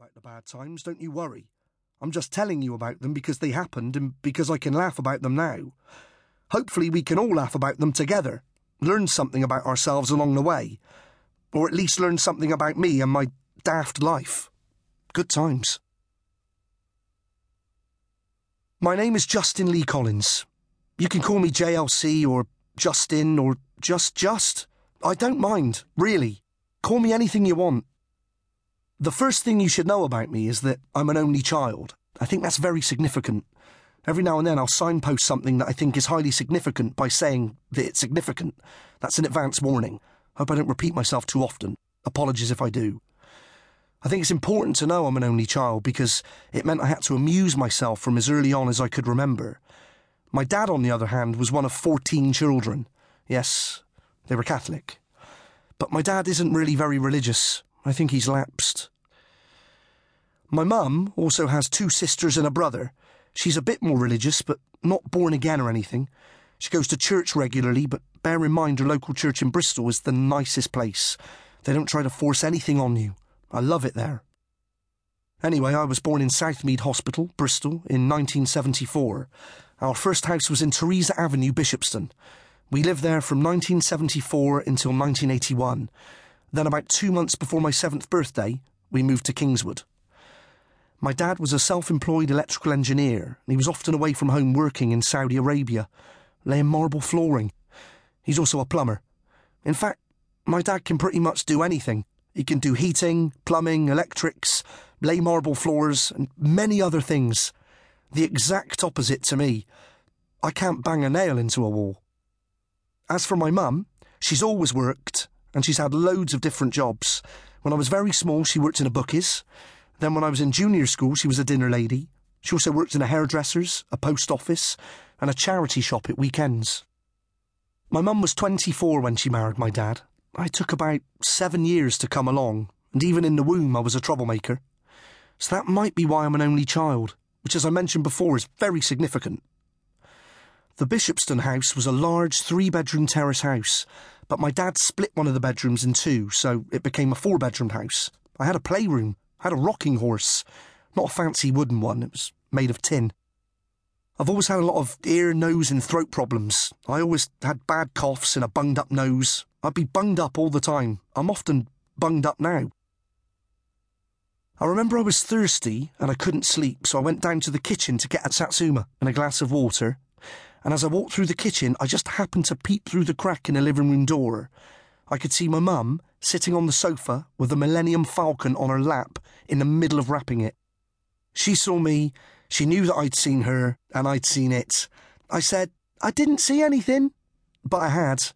about the bad times, don't you worry. I'm just telling you about them because they happened and because I can laugh about them now. Hopefully, we can all laugh about them together, learn something about ourselves along the way, or at least learn something about me and my daft life. Good times. My name is Justin Lee Collins. You can call me JLC or Justin or just Just. I don't mind, really. Call me anything you want. The first thing you should know about me is that I'm an only child. I think that's very significant. Every now and then I'll signpost something that I think is highly significant by saying that it's significant. That's an advance warning. Hope I don't repeat myself too often. Apologies if I do. I think it's important to know I'm an only child because it meant I had to amuse myself from as early on as I could remember. My dad, on the other hand, was one of 14 children. Yes, they were Catholic. But my dad isn't really very religious. I think he's lapsed. My mum also has two sisters and a brother. She's a bit more religious, but not born again or anything. She goes to church regularly, but bear in mind her local church in Bristol is the nicest place. They don't try to force anything on you. I love it there. Anyway, I was born in Southmead Hospital, Bristol, in 1974. Our first house was in Theresa Avenue, Bishopston. We lived there from 1974 until 1981. Then, about two months before my seventh birthday, we moved to Kingswood. My dad was a self employed electrical engineer, and he was often away from home working in Saudi Arabia, laying marble flooring. He's also a plumber. In fact, my dad can pretty much do anything. He can do heating, plumbing, electrics, lay marble floors, and many other things. The exact opposite to me. I can't bang a nail into a wall. As for my mum, she's always worked, and she's had loads of different jobs. When I was very small, she worked in a bookies. Then, when I was in junior school, she was a dinner lady. She also worked in a hairdresser's, a post office, and a charity shop at weekends. My mum was 24 when she married my dad. I took about seven years to come along, and even in the womb, I was a troublemaker. So that might be why I'm an only child, which, as I mentioned before, is very significant. The Bishopston house was a large three bedroom terrace house, but my dad split one of the bedrooms in two, so it became a four bedroom house. I had a playroom, had a rocking horse. Not a fancy wooden one, it was made of tin. I've always had a lot of ear, nose, and throat problems. I always had bad coughs and a bunged up nose. I'd be bunged up all the time. I'm often bunged up now. I remember I was thirsty and I couldn't sleep, so I went down to the kitchen to get a satsuma and a glass of water. And as I walked through the kitchen, I just happened to peep through the crack in the living room door. I could see my mum sitting on the sofa with a Millennium Falcon on her lap in the middle of wrapping it. She saw me, she knew that I'd seen her, and I'd seen it. I said, I didn't see anything. But I had.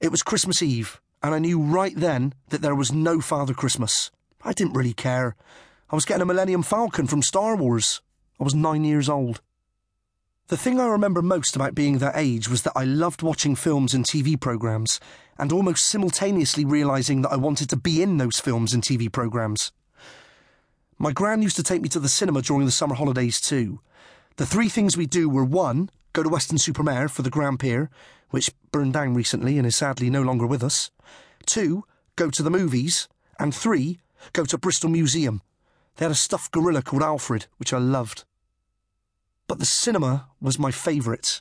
It was Christmas Eve, and I knew right then that there was no Father Christmas. I didn't really care. I was getting a Millennium Falcon from Star Wars. I was nine years old. The thing I remember most about being that age was that I loved watching films and TV programmes, and almost simultaneously realising that I wanted to be in those films and TV programmes. My gran used to take me to the cinema during the summer holidays too. The three things we do were one, go to Weston-super-Mare for the Grand Pier, which burned down recently and is sadly no longer with us. Two, go to the movies. And three, go to Bristol Museum. They had a stuffed gorilla called Alfred, which I loved. But the cinema was my favourite.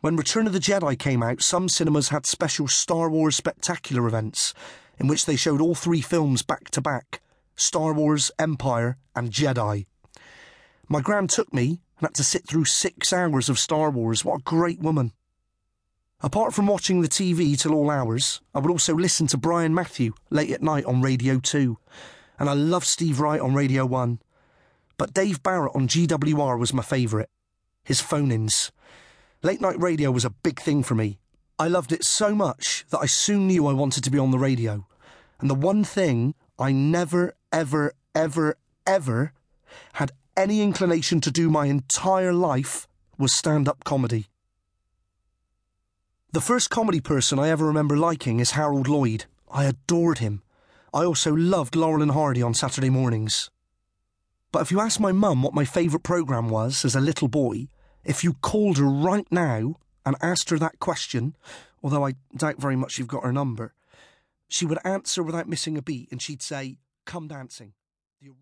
When Return of the Jedi came out, some cinemas had special Star Wars spectacular events in which they showed all three films back to back Star Wars, Empire, and Jedi. My gran took me and had to sit through six hours of Star Wars. What a great woman. Apart from watching the TV till all hours, I would also listen to Brian Matthew late at night on Radio 2. And I love Steve Wright on Radio 1. But Dave Barrett on GWR was my favourite his phone ins. Late night radio was a big thing for me. I loved it so much that I soon knew I wanted to be on the radio. And the one thing I never, ever, ever, ever had any inclination to do my entire life was stand up comedy. The first comedy person I ever remember liking is Harold Lloyd. I adored him. I also loved Laurel and Hardy on Saturday mornings. But if you ask my mum what my favourite programme was as a little boy, if you called her right now and asked her that question, although I doubt very much you've got her number, she would answer without missing a beat and she'd say, Come dancing.